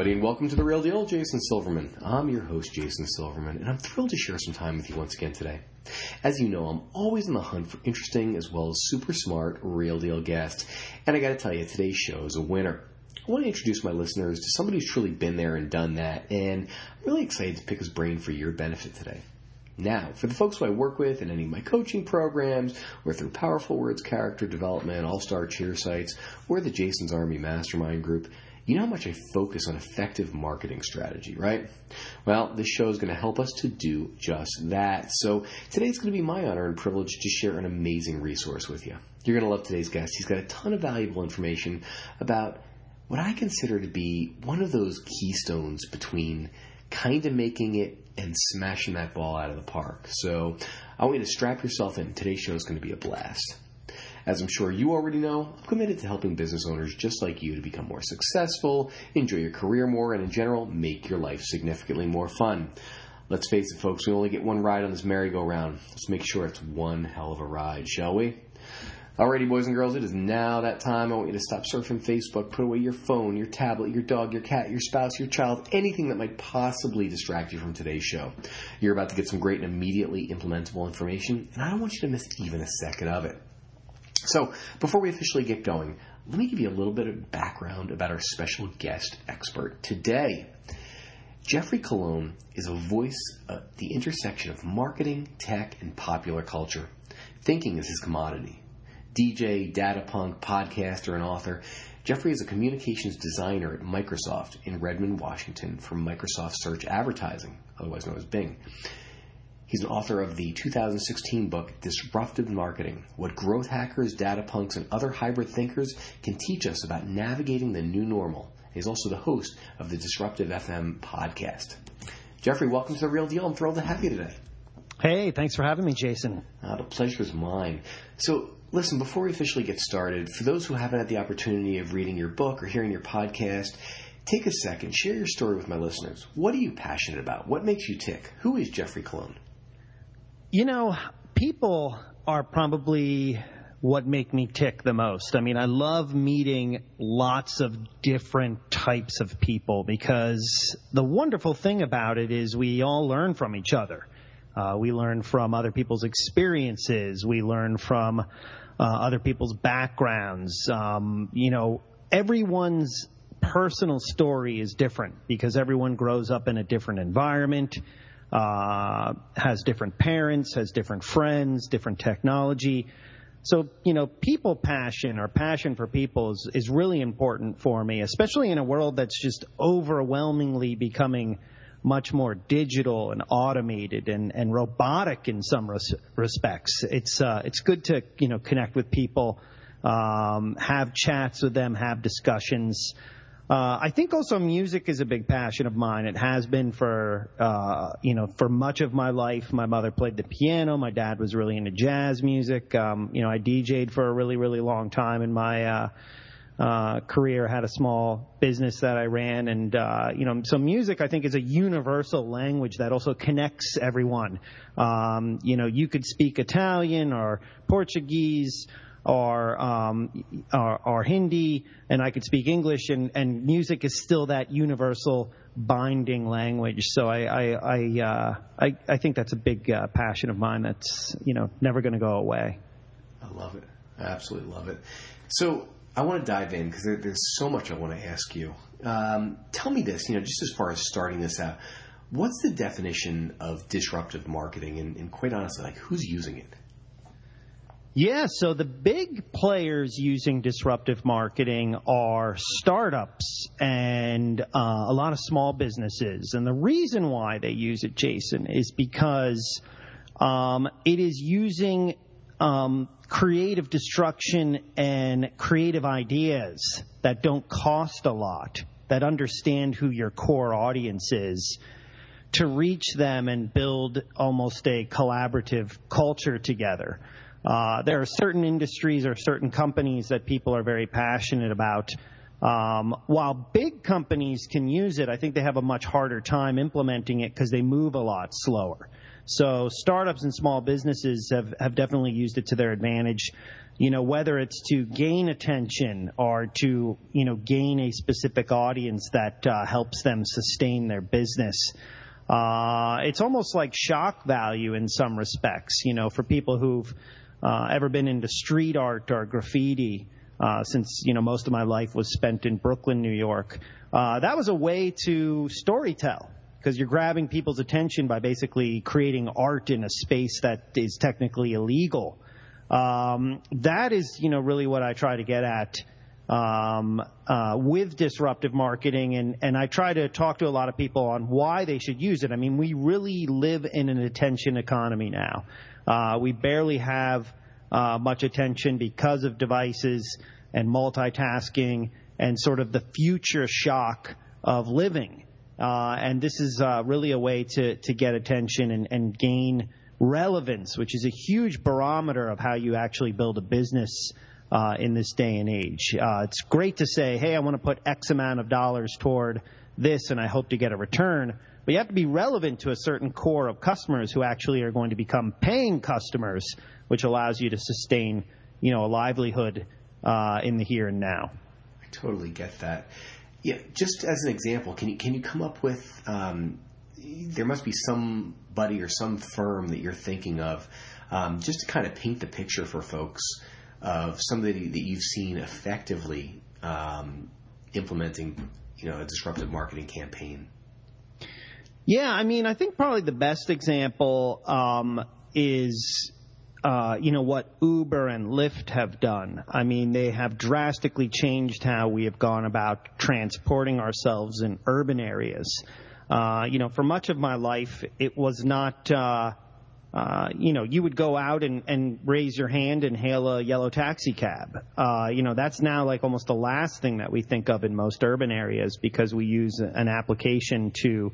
Everybody, and welcome to The Real Deal. Jason Silverman. I'm your host, Jason Silverman, and I'm thrilled to share some time with you once again today. As you know, I'm always on the hunt for interesting as well as super smart, real deal guests, and I gotta tell you, today's show is a winner. I want to introduce my listeners to somebody who's truly been there and done that, and I'm really excited to pick his brain for your benefit today. Now, for the folks who I work with in any of my coaching programs, or through Powerful Words Character Development, All Star Cheer Sites, or the Jason's Army Mastermind Group, you know how much I focus on effective marketing strategy, right? Well, this show is going to help us to do just that. So today it's going to be my honor and privilege to share an amazing resource with you. You're going to love today's guest. He's got a ton of valuable information about what I consider to be one of those keystones between kind of making it and smashing that ball out of the park. So I want you to strap yourself in. Today's show is going to be a blast. As I'm sure you already know, I'm committed to helping business owners just like you to become more successful, enjoy your career more, and in general, make your life significantly more fun. Let's face it, folks, we only get one ride on this merry-go-round. Let's make sure it's one hell of a ride, shall we? Alrighty, boys and girls, it is now that time. I want you to stop surfing Facebook, put away your phone, your tablet, your dog, your cat, your spouse, your child, anything that might possibly distract you from today's show. You're about to get some great and immediately implementable information, and I don't want you to miss even a second of it. So, before we officially get going, let me give you a little bit of background about our special guest expert today. Geoffrey Colon is a voice at the intersection of marketing, tech, and popular culture. Thinking is his commodity. DJ, data punk, podcaster, and author, Geoffrey is a communications designer at Microsoft in Redmond, Washington for Microsoft Search Advertising, otherwise known as Bing. He's an author of the 2016 book Disruptive Marketing What Growth Hackers, Data Punks, and Other Hybrid Thinkers Can Teach Us About Navigating the New Normal. He's also the host of the Disruptive FM podcast. Geoffrey, welcome to The Real Deal. I'm thrilled to have you today. Hey, thanks for having me, Jason. Uh, the pleasure is mine. So, listen, before we officially get started, for those who haven't had the opportunity of reading your book or hearing your podcast, take a second, share your story with my listeners. What are you passionate about? What makes you tick? Who is Geoffrey Colon? You know, people are probably what make me tick the most. I mean, I love meeting lots of different types of people because the wonderful thing about it is we all learn from each other. Uh, we learn from other people's experiences. We learn from uh, other people's backgrounds. Um, you know, everyone's personal story is different because everyone grows up in a different environment, uh, has different parents, has different friends, different technology. So, you know, people passion or passion for people is, is really important for me, especially in a world that's just overwhelmingly becoming much more digital and automated and, and robotic in some res- respects. It's uh, it's good to you know connect with people, um, have chats with them, have discussions. Uh, I think also music is a big passion of mine. It has been for uh, you know for much of my life. My mother played the piano. My dad was really into jazz music. Um, you know, I DJ'd for a really really long time in my uh, uh, career. Had a small business that I ran, and uh, you know, so music I think is a universal language that also connects everyone. Um, you know, you could speak Italian or Portuguese or, um, Hindi, and I could speak English, and, and music is still that universal binding language. So I I I, uh, I, I think that's a big uh, passion of mine. That's you know never going to go away. I love it. I absolutely love it. So I want to dive in because there, there's so much I want to ask you. Um, tell me this, you know, just as far as starting this out, what's the definition of disruptive marketing, and, and quite honestly, like who's using it? Yeah, so the big players using disruptive marketing are startups and uh, a lot of small businesses. And the reason why they use it, Jason, is because um, it is using um, creative destruction and creative ideas that don't cost a lot that understand who your core audience is to reach them and build almost a collaborative culture together. Uh, there are certain industries or certain companies that people are very passionate about. Um, while big companies can use it, I think they have a much harder time implementing it because they move a lot slower. So startups and small businesses have, have definitely used it to their advantage. You know, whether it's to gain attention or to, you know, gain a specific audience that uh, helps them sustain their business. Uh, it's almost like shock value in some respects, you know, for people who've uh, ever been into street art or graffiti. Uh, since you know most of my life was spent in Brooklyn, New York, uh, that was a way to storytell because you're grabbing people's attention by basically creating art in a space that is technically illegal. Um, that is, you know, really what I try to get at um, uh, with disruptive marketing, and, and I try to talk to a lot of people on why they should use it. I mean, we really live in an attention economy now. Uh, we barely have uh, much attention because of devices and multitasking and sort of the future shock of living. Uh, and this is uh, really a way to, to get attention and, and gain relevance, which is a huge barometer of how you actually build a business uh, in this day and age. Uh, it's great to say, hey, I want to put X amount of dollars toward this and I hope to get a return. But you have to be relevant to a certain core of customers who actually are going to become paying customers, which allows you to sustain, you know, a livelihood uh, in the here and now. I totally get that. Yeah, just as an example, can you can you come up with? Um, there must be somebody or some firm that you're thinking of, um, just to kind of paint the picture for folks of somebody that you've seen effectively um, implementing, you know, a disruptive marketing campaign? Yeah, I mean, I think probably the best example um, is. Uh, you know what Uber and Lyft have done. I mean, they have drastically changed how we have gone about transporting ourselves in urban areas. Uh, you know, for much of my life, it was not uh, uh, you know, you would go out and, and raise your hand and hail a yellow taxi cab. Uh, you know, that's now like almost the last thing that we think of in most urban areas because we use an application to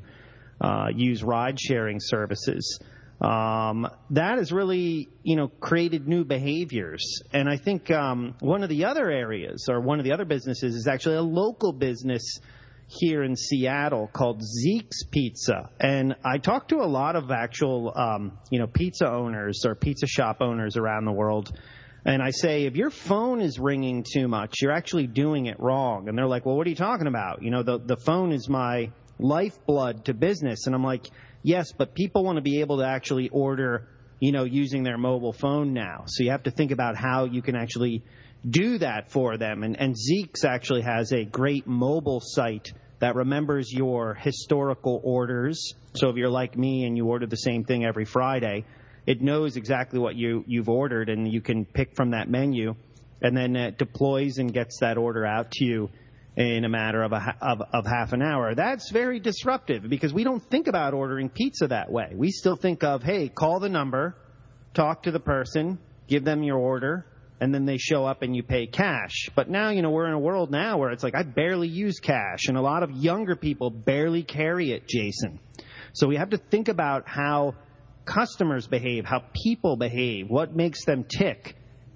uh, use ride sharing services. Um, that has really, you know, created new behaviors. And I think um, one of the other areas or one of the other businesses is actually a local business here in Seattle called Zeke's Pizza, and I talked to a lot of actual, um, you know, pizza owners or pizza shop owners around the world. And I say, if your phone is ringing too much, you're actually doing it wrong. And they're like, well, what are you talking about? You know, the, the phone is my lifeblood to business. And I'm like, yes, but people want to be able to actually order, you know, using their mobile phone now. So you have to think about how you can actually do that for them. And, and Zeke's actually has a great mobile site that remembers your historical orders. So if you're like me and you order the same thing every Friday, it knows exactly what you, you've ordered and you can pick from that menu and then it deploys and gets that order out to you in a matter of, a, of, of half an hour. That's very disruptive because we don't think about ordering pizza that way. We still think of, hey, call the number, talk to the person, give them your order, and then they show up and you pay cash. But now, you know, we're in a world now where it's like I barely use cash, and a lot of younger people barely carry it, Jason. So we have to think about how customers behave, how people behave, what makes them tick,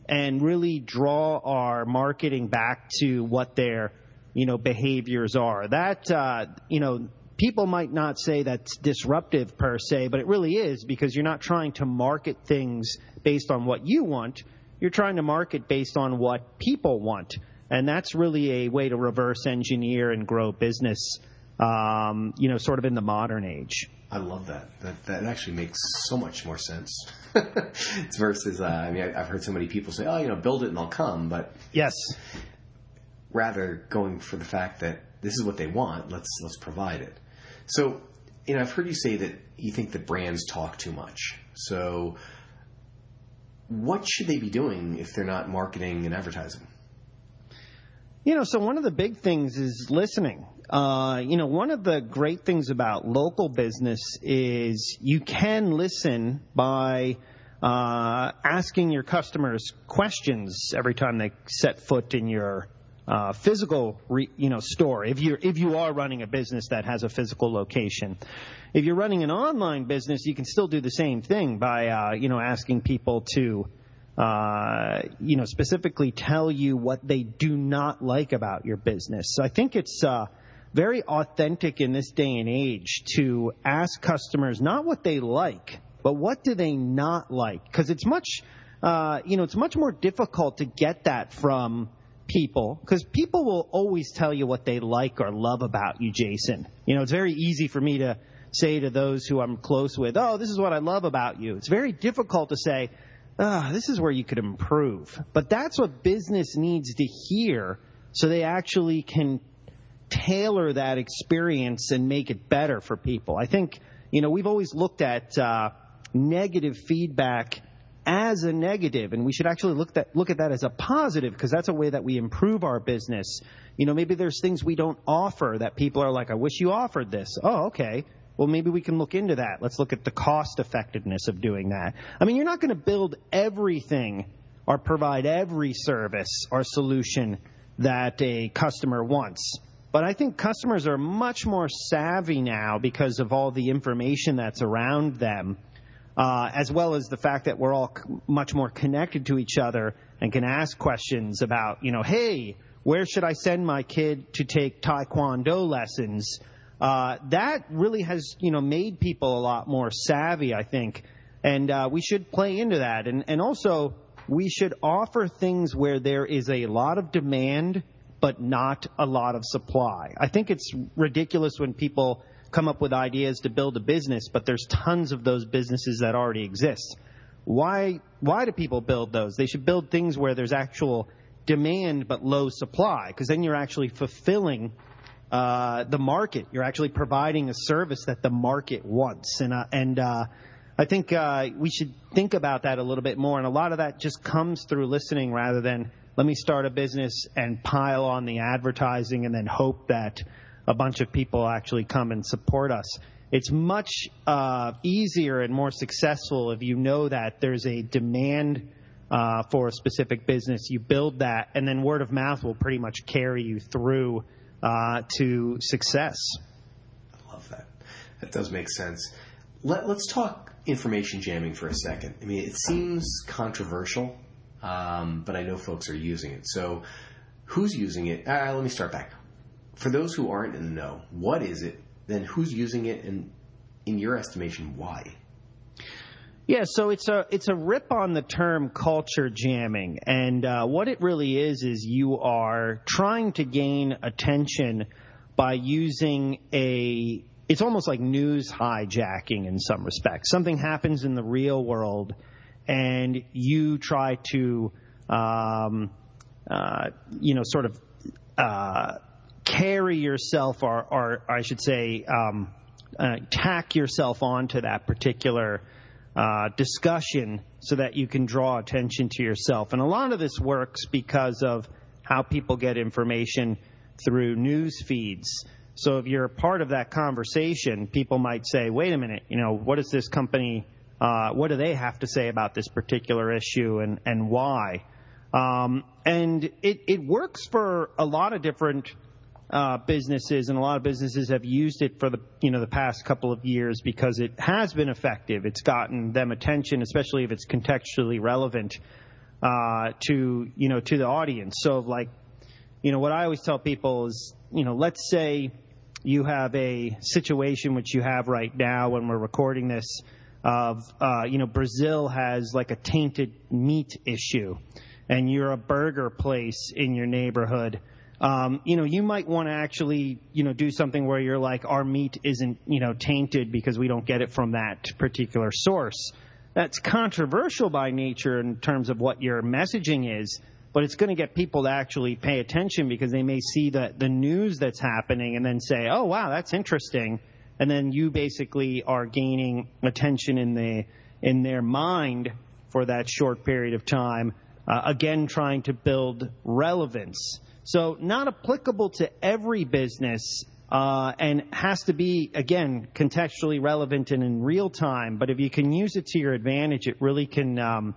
and really draw our marketing back to what their, you know, behaviors are. That, uh, you know, people might not say that's disruptive per se, but it really is because you're not trying to market things based on what you want you're trying to market based on what people want. And that's really a way to reverse engineer and grow business, um, you know, sort of in the modern age. I love that. That that actually makes so much more sense. it's versus, uh, I mean, I've heard so many people say, "Oh, you know, build it and they'll come," but yes, rather going for the fact that this is what they want. Let's let's provide it. So, you know, I've heard you say that you think that brands talk too much. So, what should they be doing if they're not marketing and advertising? You know, so one of the big things is listening. Uh, you know, one of the great things about local business is you can listen by uh, asking your customers questions every time they set foot in your uh, physical, re, you know, store. If you if you are running a business that has a physical location, if you're running an online business, you can still do the same thing by uh, you know asking people to. Uh, you know, specifically tell you what they do not like about your business. So I think it's uh, very authentic in this day and age to ask customers not what they like, but what do they not like? Because it's much, uh, you know, it's much more difficult to get that from people because people will always tell you what they like or love about you, Jason. You know, it's very easy for me to say to those who I'm close with, oh, this is what I love about you. It's very difficult to say, oh, this is where you could improve. But that's what business needs to hear so they actually can tailor that experience and make it better for people. I think, you know, we've always looked at uh, negative feedback as a negative, and we should actually look that look at that as a positive because that's a way that we improve our business. You know, maybe there's things we don't offer that people are like, "I wish you offered this." Oh, okay. Well, maybe we can look into that. Let's look at the cost effectiveness of doing that. I mean, you're not going to build everything or provide every service or solution that a customer wants. But I think customers are much more savvy now because of all the information that's around them uh, as well as the fact that we're all c- much more connected to each other and can ask questions about, you know, hey, where should I send my kid to take taekwondo lessons? Uh, that really has, you know, made people a lot more savvy, I think, and uh, we should play into that. And and also we should offer things where there is a lot of demand but not a lot of supply. I think it's ridiculous when people come up with ideas to build a business, but there's tons of those businesses that already exist. Why why do people build those? They should build things where there's actual demand but low supply, because then you're actually fulfilling uh, the market. You're actually providing a service that the market wants, and uh, and uh, I think uh, we should think about that a little bit more. And a lot of that just comes through listening rather than let me start a business and pile on the advertising and then hope that a bunch of people actually come and support us. It's much uh, easier and more successful if you know that there's a demand uh, for a specific business. You build that, and then word of mouth will pretty much carry you through uh, to success. I love that. That does make sense. Let, us talk information jamming for a second. I mean, it seems controversial, um, but I know folks are using it. So, who's using it? Uh, let me start back for those who aren't in the know, what is it? Then who's using it, and in your estimation, why? Yeah, so it's a it's a rip on the term culture jamming, and uh, what it really is is you are trying to gain attention by using a. It's almost like news hijacking in some respects. Something happens in the real world, and you try to, um, uh, you know, sort of. Uh, carry yourself, or, or I should say, um, uh, tack yourself onto that particular uh, discussion so that you can draw attention to yourself. And a lot of this works because of how people get information through news feeds. So if you're a part of that conversation, people might say, wait a minute, you know, what does this company, uh, what do they have to say about this particular issue and, and why? Um, and it, it works for a lot of different uh, businesses, and a lot of businesses have used it for the you know the past couple of years because it has been effective. It's gotten them attention, especially if it's contextually relevant uh, to you know to the audience. So like you know what I always tell people is you know let's say you have a situation which you have right now when we're recording this of uh, you know Brazil has like a tainted meat issue, and you're a burger place in your neighborhood um, you know, you might want to actually, you know, do something where you're like, our meat isn't, you know, tainted because we don't get it from that particular source. That's controversial by nature in terms of what your messaging is, but it's going to get people to actually pay attention because they may see the, the news that's happening and then say, oh, wow, that's interesting. And then you basically are gaining attention in the in their mind for that short period of time. Uh, again, trying to build relevance. So not applicable to every business uh, and has to be, again, contextually relevant and in real time. But if you can use it to your advantage, it really can, um,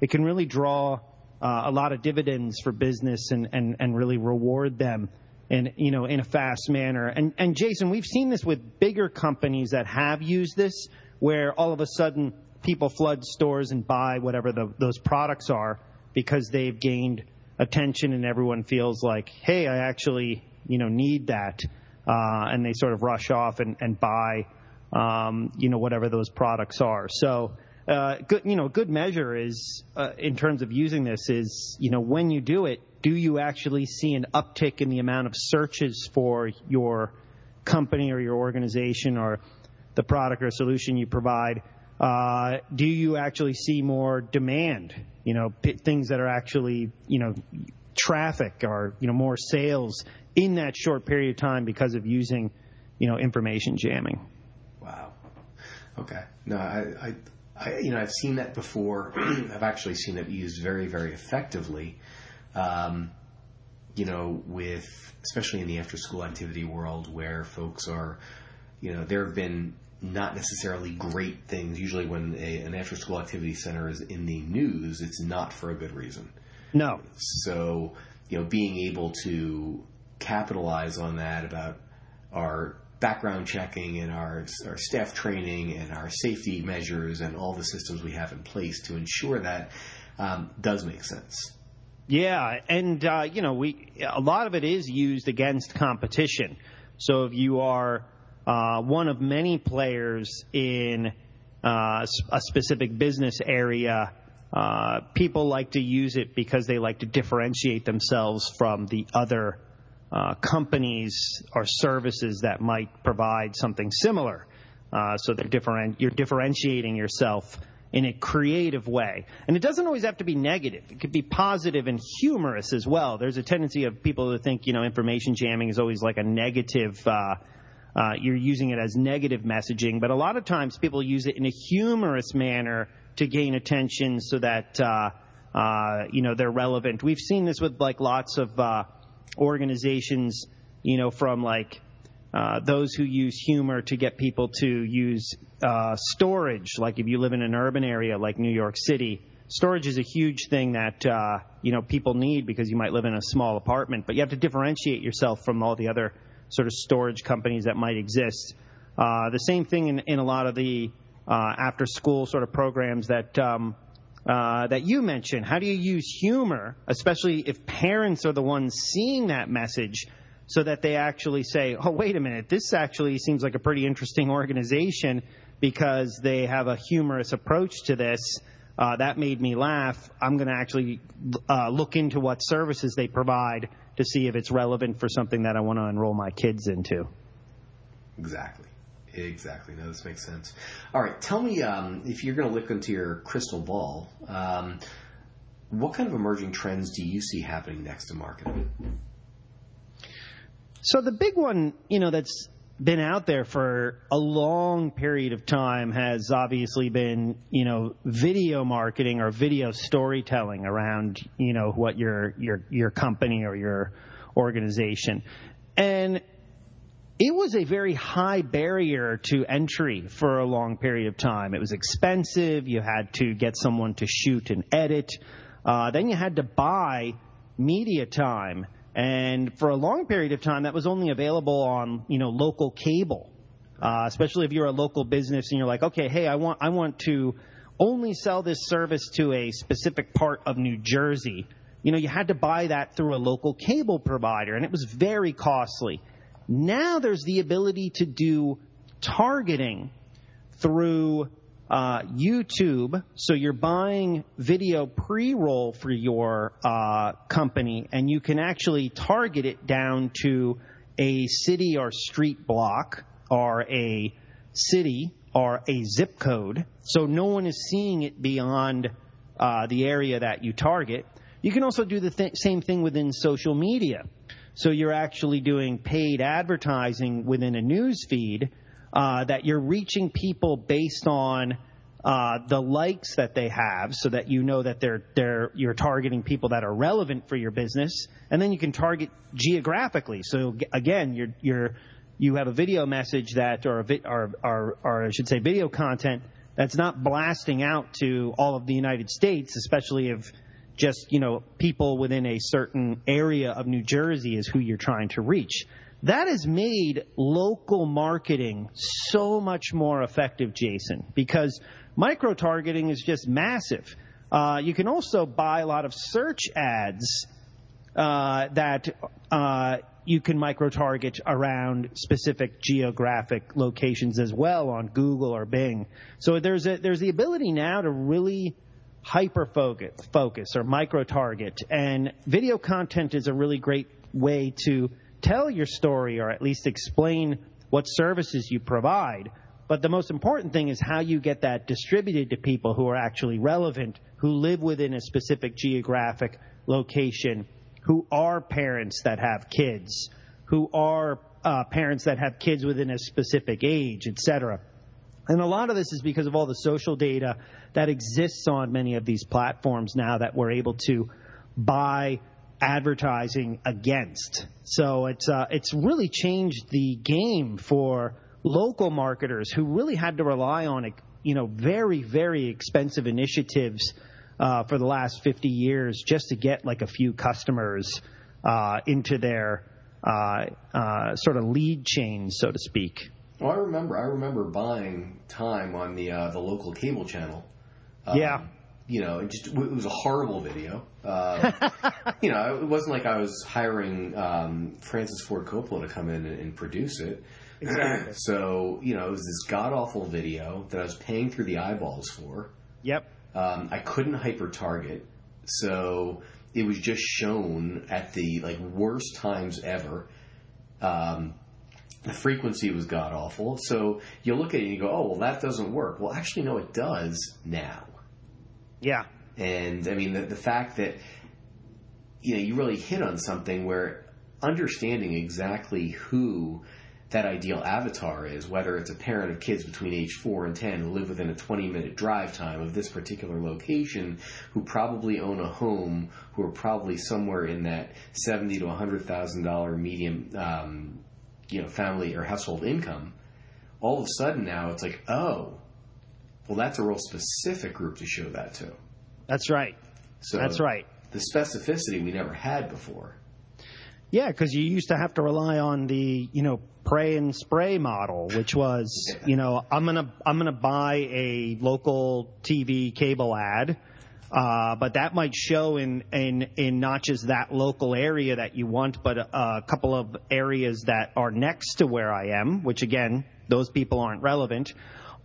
it can really draw uh, a lot of dividends for business and, and, and really reward them in you know in a fast manner. And and Jason, we've seen this with bigger companies that have used this, where all of a sudden people flood stores and buy whatever the, those products are because they've gained attention and everyone feels like, hey, I actually you know need that, uh, and they sort of rush off and, and buy um, you know whatever those products are. So. Uh, good, you know, good measure is uh, in terms of using this is, you know, when you do it, do you actually see an uptick in the amount of searches for your company or your organization or the product or solution you provide? Uh, do you actually see more demand? You know, p- things that are actually, you know, traffic or you know more sales in that short period of time because of using, you know, information jamming. Wow. Okay. No, I, I, I you know, I've seen that before. I've actually seen it used very, very effectively. Um, you know, with especially in the after-school activity world, where folks are, you know, there have been not necessarily great things. Usually, when a, an after school activity center is in the news, it's not for a good reason. No. So, you know, being able to capitalize on that about our background checking and our, our staff training and our safety measures and all the systems we have in place to ensure that um, does make sense. Yeah, and uh, you know, we a lot of it is used against competition. So if you are uh, one of many players in uh, a specific business area. Uh, people like to use it because they like to differentiate themselves from the other uh, companies or services that might provide something similar. Uh, so different, you're differentiating yourself in a creative way. And it doesn't always have to be negative. It could be positive and humorous as well. There's a tendency of people to think, you know, information jamming is always like a negative uh, uh, you're using it as negative messaging. But a lot of times people use it in a humorous manner to gain attention so that uh, uh, you know they're relevant. We've seen this with like lots of uh, organizations, you know, from like. Uh, those who use humor to get people to use uh, storage, like if you live in an urban area like New York City, storage is a huge thing that uh, you know people need because you might live in a small apartment, but you have to differentiate yourself from all the other sort of storage companies that might exist. Uh, the same thing in, in a lot of the uh, after school sort of programs that um, uh, that you mentioned. How do you use humor, especially if parents are the ones seeing that message, so that they actually say, "Oh, wait a minute, this actually seems like a pretty interesting organization because they have a humorous approach to this." Uh, that made me laugh. I'm going to actually uh, look into what services they provide to see if it's relevant for something that I want to enroll my kids into. Exactly. Exactly. No, this makes sense. All right. Tell me um, if you're going to look into your crystal ball, um, what kind of emerging trends do you see happening next in marketing? So the big one, you know, that's been out there for a long period of time has obviously been, you know, video marketing or video storytelling around, you know, what your your your company or your organization. And it was a very high barrier to entry for a long period of time. It was expensive. You had to get someone to shoot and edit. Uh, then you had to buy media time and for a long period of time, that was only available on you know local cable, uh, especially if you're a local business and you're like, okay, hey, I want I want to only sell this service to a specific part of New Jersey. You know, you had to buy that through a local cable provider, and it was very costly. Now there's the ability to do targeting through uh, YouTube. So you're buying video pre-roll for your uh, company, and you can actually target it down to a city or street block or a city or a zip code. So no one is seeing it beyond uh, the area that you target. You can also do the th- same thing within social media. So you're actually doing paid advertising within a news feed uh, that you're reaching people based on uh, the likes that they have, so that you know that they're they're you're targeting people that are relevant for your business, and then you can target geographically. So again, you're you're you have a video message that or a vi- or, or or I should say video content that's not blasting out to all of the United States, especially if just you know people within a certain area of New Jersey is who you're trying to reach. That has made local marketing so much more effective, Jason, because micro targeting is just massive. Uh, you can also buy a lot of search ads uh, that uh, you can micro target around specific geographic locations as well on Google or Bing. So there's a, there's the ability now to really hyper focus, focus or micro target, and video content is a really great way to tell your story or at least explain what services you provide. But the most important thing is how you get that distributed to people who are actually relevant, who live within a specific geographic location, who are parents that have kids, who are uh, parents that have kids within a specific age, etc. And a lot of this is because of all the social data that exists on many of these platforms now that we're able to buy advertising against. So it's uh, it's really changed the game for local marketers who really had to rely on you know very very expensive initiatives uh, for the last 50 years just to get like a few customers uh, into their uh, uh, sort of lead chain, so to speak. Well, I remember I remember buying time on the uh, the local cable channel. Um, yeah you know, it just it was a horrible video. Uh, you know, it wasn't like I was hiring um, Francis Ford Coppola to come in and, and produce it. Exactly. so you know, it was this god awful video that I was paying through the eyeballs for. Yep. Um, I couldn't hyper target, so it was just shown at the like worst times ever. Um, the frequency was god awful. So you look at it and you go, oh well, that doesn't work. Well, actually, no, it does now. Yeah. And I mean, the, the fact that, you know, you really hit on something where understanding exactly who that ideal avatar is, whether it's a parent of kids between age 4 and 10 who live within a 20 minute drive time of this particular location, who probably own a home, who are probably somewhere in that 70 to $100,000 medium, um, you know, family or household income, all of a sudden now it's like, oh, well, that's a real specific group to show that to. That's right. So that's right. The specificity we never had before. Yeah, because you used to have to rely on the you know pray and spray model, which was yeah. you know I'm gonna I'm gonna buy a local TV cable ad. Uh, but that might show in, in in not just that local area that you want, but a, a couple of areas that are next to where I am, which again, those people aren't relevant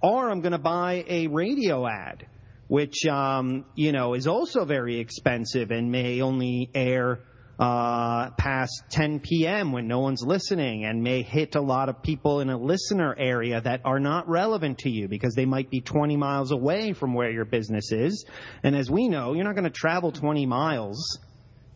or I'm going to buy a radio ad, which um, you know is also very expensive and may only air uh, past 10 p.m. when no one's listening and may hit a lot of people in a listener area that are not relevant to you because they might be 20 miles away from where your business is. And as we know, you're not going to travel 20 miles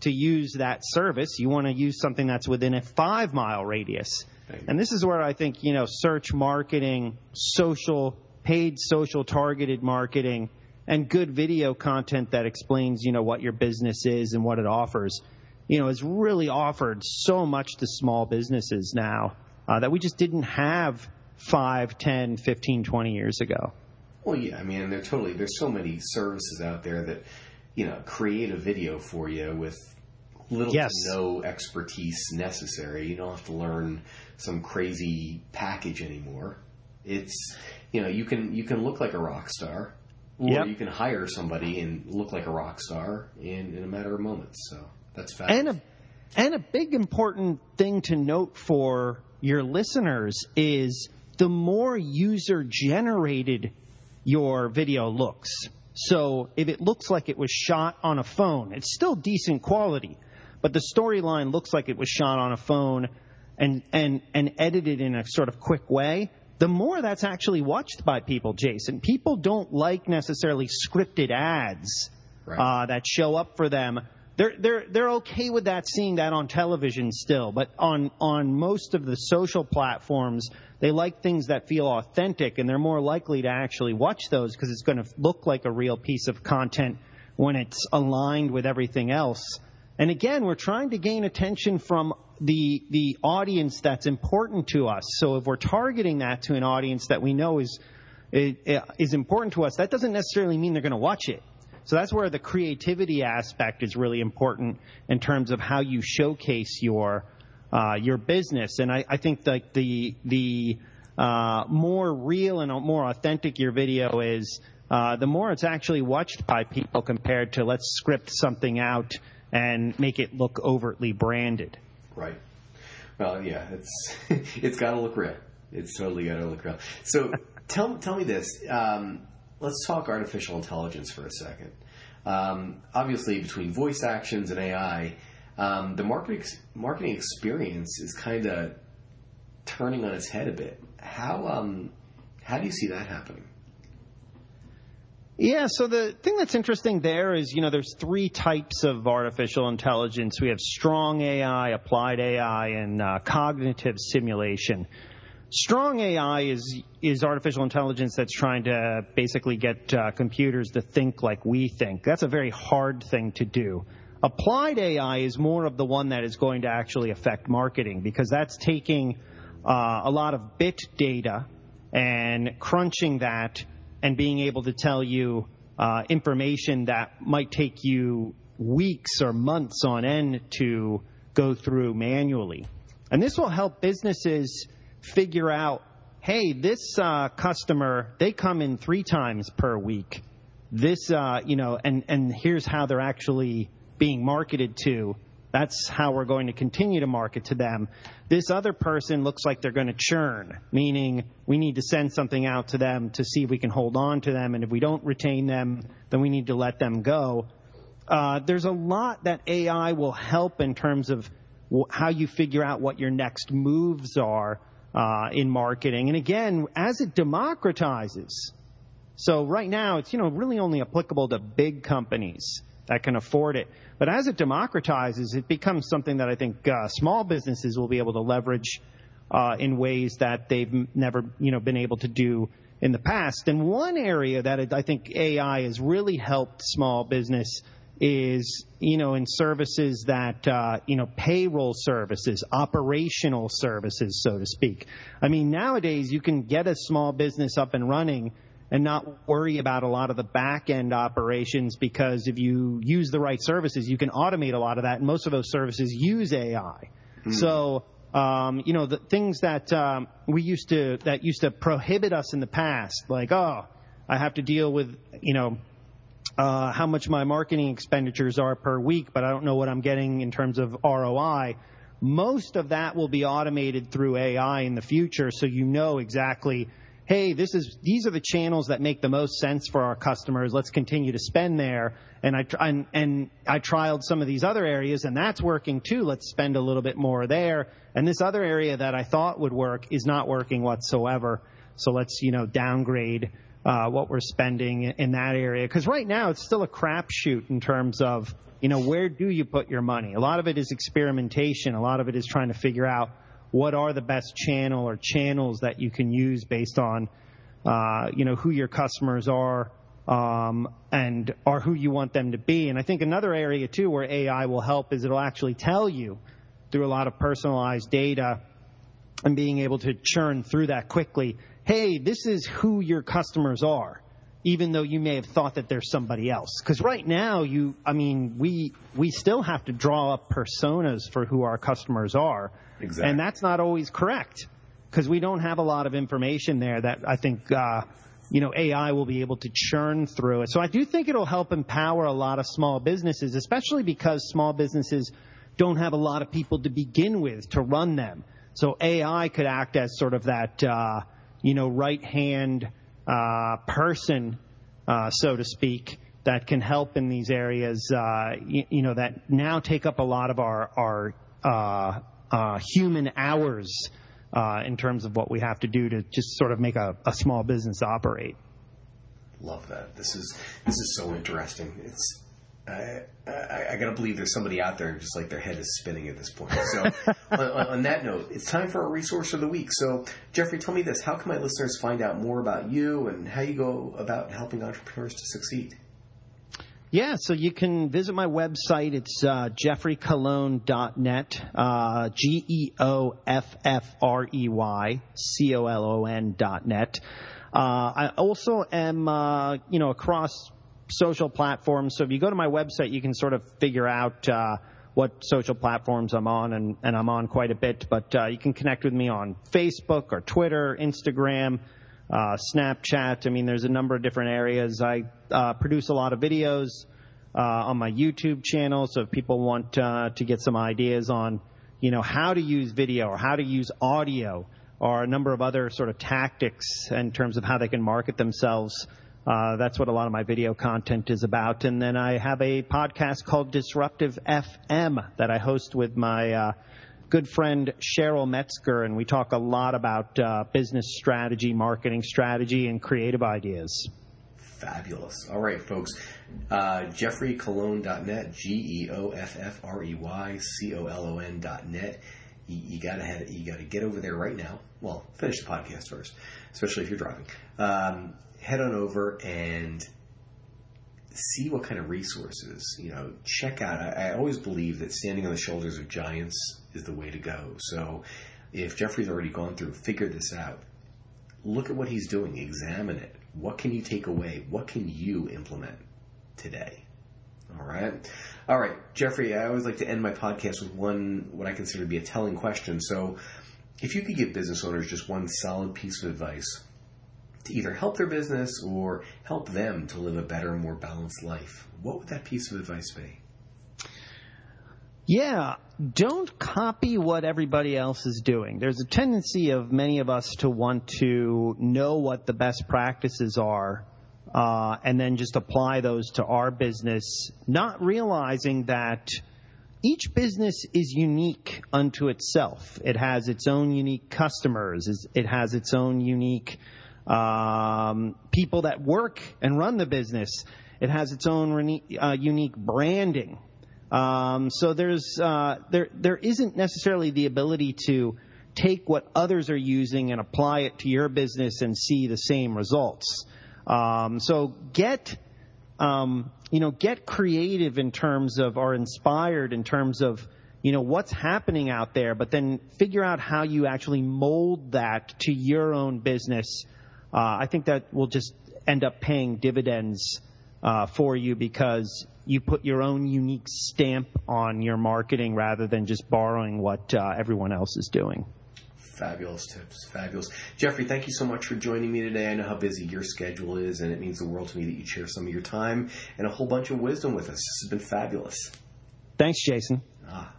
to use that service. You want to use something that's within a five mile radius. And this is where I think, you know, search marketing, social, paid social targeted marketing, and good video content that explains, you know, what your business is and what it offers, you know, has really offered so much to small businesses now uh, that we just didn't have 5, 10, 15, 20 years ago. Well, yeah, I mean, they're totally, there's so many services out there that, you know, create a video for you with little yes. to no expertise necessary. You don't have to learn some crazy package anymore. It's you know you can you can look like a rock star, or yep. you can hire somebody and look like a rock star in in a matter of moments. So that's fast. And a and a big important thing to note for your listeners is the more user generated your video looks. So if it looks like it was shot on a phone, it's still decent quality, but the storyline looks like it was shot on a phone and, and, and edited in a sort of quick way, the more that's actually watched by people, Jason. People don't like necessarily scripted ads right. uh, that show up for them. They're, they're, they're okay with that, seeing that on television still, but on, on most of the social platforms, they like things that feel authentic and they're more likely to actually watch those because it's going to look like a real piece of content when it's aligned with everything else. And again, we're trying to gain attention from the the audience that's important to us. So if we're targeting that to an audience that we know is is important to us, that doesn't necessarily mean they're going to watch it. so that's where the creativity aspect is really important in terms of how you showcase your uh, your business. And I, I think like the the uh, more real and more authentic your video is, uh, the more it's actually watched by people compared to let's script something out and make it look overtly branded. Right. Well, yeah, it's it's got to look real. It's totally got to look real. So tell tell me this. Um, let's talk artificial intelligence for a second. Um, obviously, between voice actions and AI, um, the market ex- marketing experience is kind of turning on its head a bit. How um, how do you see that happening? Yeah, so the thing that's interesting there is, you know, there's three types of artificial intelligence. We have strong AI, applied AI, and uh, cognitive simulation. Strong AI is is artificial intelligence that's trying to basically get uh, computers to think like we think. That's a very hard thing to do. Applied AI is more of the one that is going to actually affect marketing because that's taking uh, a lot of bit data and crunching that and being able to tell you uh, information that might take you weeks or months on end to go through manually. And this will help businesses figure out hey, this uh, customer, they come in three times per week. This, uh, you know, and, and here's how they're actually being marketed to. That's how we're going to continue to market to them. This other person looks like they're going to churn, meaning we need to send something out to them to see if we can hold on to them. And if we don't retain them, then we need to let them go. Uh, there's a lot that AI will help in terms of how you figure out what your next moves are uh, in marketing. And again, as it democratizes, so right now it's you know really only applicable to big companies that can afford it. But as it democratizes, it becomes something that I think uh, small businesses will be able to leverage uh, in ways that they've never you know been able to do in the past. And one area that I think AI has really helped small business is you know in services that uh, you know payroll services, operational services, so to speak. I mean nowadays you can get a small business up and running and not worry about a lot of the back end operations because if you use the right services, you can automate a lot of that. And most of those services use AI. Mm. So um, you know the things that um, we used to that used to prohibit us in the past, like oh, I have to deal with you know uh, how much my marketing expenditures are per week, but I don't know what I'm getting in terms of ROI. Most of that will be automated through AI in the future, so you know exactly, hey, this is these are the channels that make the most sense for our customers. Let's continue to spend there. And I and, and I trialed some of these other areas, and that's working too. Let's spend a little bit more there. And this other area that I thought would work is not working whatsoever. So let's you know downgrade uh, what we're spending in that area. Because right now it's still a crapshoot in terms of you know where do you put your money. A lot of it is experimentation. A lot of it is trying to figure out what are the best channel or channels that you can use based on uh, you know who your customers are. Um, and are who you want them to be. And I think another area too where AI will help is it'll actually tell you through a lot of personalized data and being able to churn through that quickly hey, this is who your customers are, even though you may have thought that there's somebody else. Because right now, you, I mean, we we still have to draw up personas for who our customers are, exactly. and that's not always correct because we don't have a lot of information there that I think. Uh, you know, AI will be able to churn through it. So I do think it'll help empower a lot of small businesses, especially because small businesses don't have a lot of people to begin with to run them. So AI could act as sort of that, uh, you know, right hand uh, person, uh, so to speak, that can help in these areas, uh, you, you, know, that now take up a lot of our, our uh, uh, human hours uh, in terms of what we have to do to just sort of make a, a small business operate. Love that. This is this is so interesting. It's I, I, I, gotta believe there's somebody out there just like their head is spinning at this point. So, on, on, that note, it's time for our resource of the week. So, Geoffrey, tell me this: How can my listeners find out more about you and how you go about helping entrepreneurs to succeed? Yeah, so you can visit my website. It's uh, geoffreycolon.net, uh, G E O F F R E Y C O L O N dot net. Uh, I also am, uh, you know, across social platforms. So if you go to my website, you can sort of figure out uh, what social platforms I'm on, and, and I'm on quite a bit. But uh, you can connect with me on Facebook or Twitter, Instagram, uh, Snapchat. I mean, there's a number of different areas. I uh, produce a lot of videos uh, on my YouTube channel, so if people want uh, to get some ideas on, you know, how to use video or how to use audio or a number of other sort of tactics in terms of how they can market themselves. Uh, that's what a lot of my video content is about. And then I have a podcast called Disruptive FM that I host with my uh, good friend Cheryl Metzger, and we talk a lot about uh, business strategy, marketing strategy, and creative ideas. Fabulous. All right, folks. Uh, GeoffreyColon.net, G E O F F R E Y C O L O N.net. You, you gotta have, you gotta get over there right now. Well, finish the podcast first, especially if you're driving. Um, head on over and see what kind of resources. You know, check out. I, I always believe that standing on the shoulders of giants is the way to go. So, if Geoffrey's already gone through, figure this out. Look at what he's doing. Examine it. What can you take away? What can you implement today? All right. All right, Geoffrey, I always like to end my podcast with one, what I consider to be a telling question. So, if you could give business owners just one solid piece of advice to either help their business or help them to live a better, more balanced life, what would that piece of advice be? Yeah, don't copy what everybody else is doing. There's a tendency of many of us to want to know what the best practices are uh, and then just apply those to our business, not realizing that each business is unique unto itself. It has its own unique customers. It has its own unique um, people that work and run the business. It has its own uh, unique branding. Um, so there's uh, there there isn't necessarily the ability to take what others are using and apply it to your business and see the same results. Um, so get um, you know get creative in terms of or inspired in terms of you know what's happening out there, but then figure out how you actually mold that to your own business. Uh, I think that will just end up paying dividends uh, for you because you put your own unique stamp on your marketing rather than just borrowing what uh, everyone else is doing. Fabulous tips. Fabulous. Geoffrey, thank you so much for joining me today. I know how busy your schedule is, and it means the world to me that you share some of your time and a whole bunch of wisdom with us. This has been fabulous. Thanks, Jason. Ah.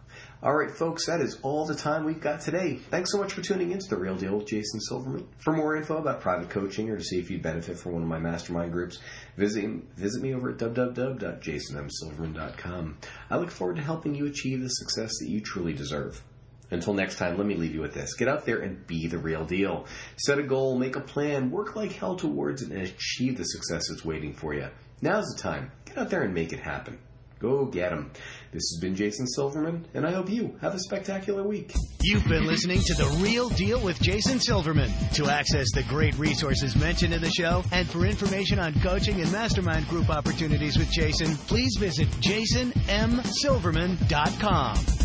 All right, folks, that is all the time we've got today. Thanks so much for tuning into The Real Deal with Jason Silverman. For more info about private coaching or to see if you'd benefit from one of my mastermind groups, visit, visit me over at www.jasonmsilverman.com. I look forward to helping you achieve the success that you truly deserve. Until next time, let me leave you with this. Get out there and be the real deal. Set a goal, make a plan, work like hell towards it, and achieve the success that's waiting for you. Now's the time. Get out there and make it happen. Go get them. This has been Jason Silverman, and I hope you have a spectacular week. You've been listening to The Real Deal with Jason Silverman. To access the great resources mentioned in the show and for information on coaching and mastermind group opportunities with Jason, please visit jasonmsilverman.com.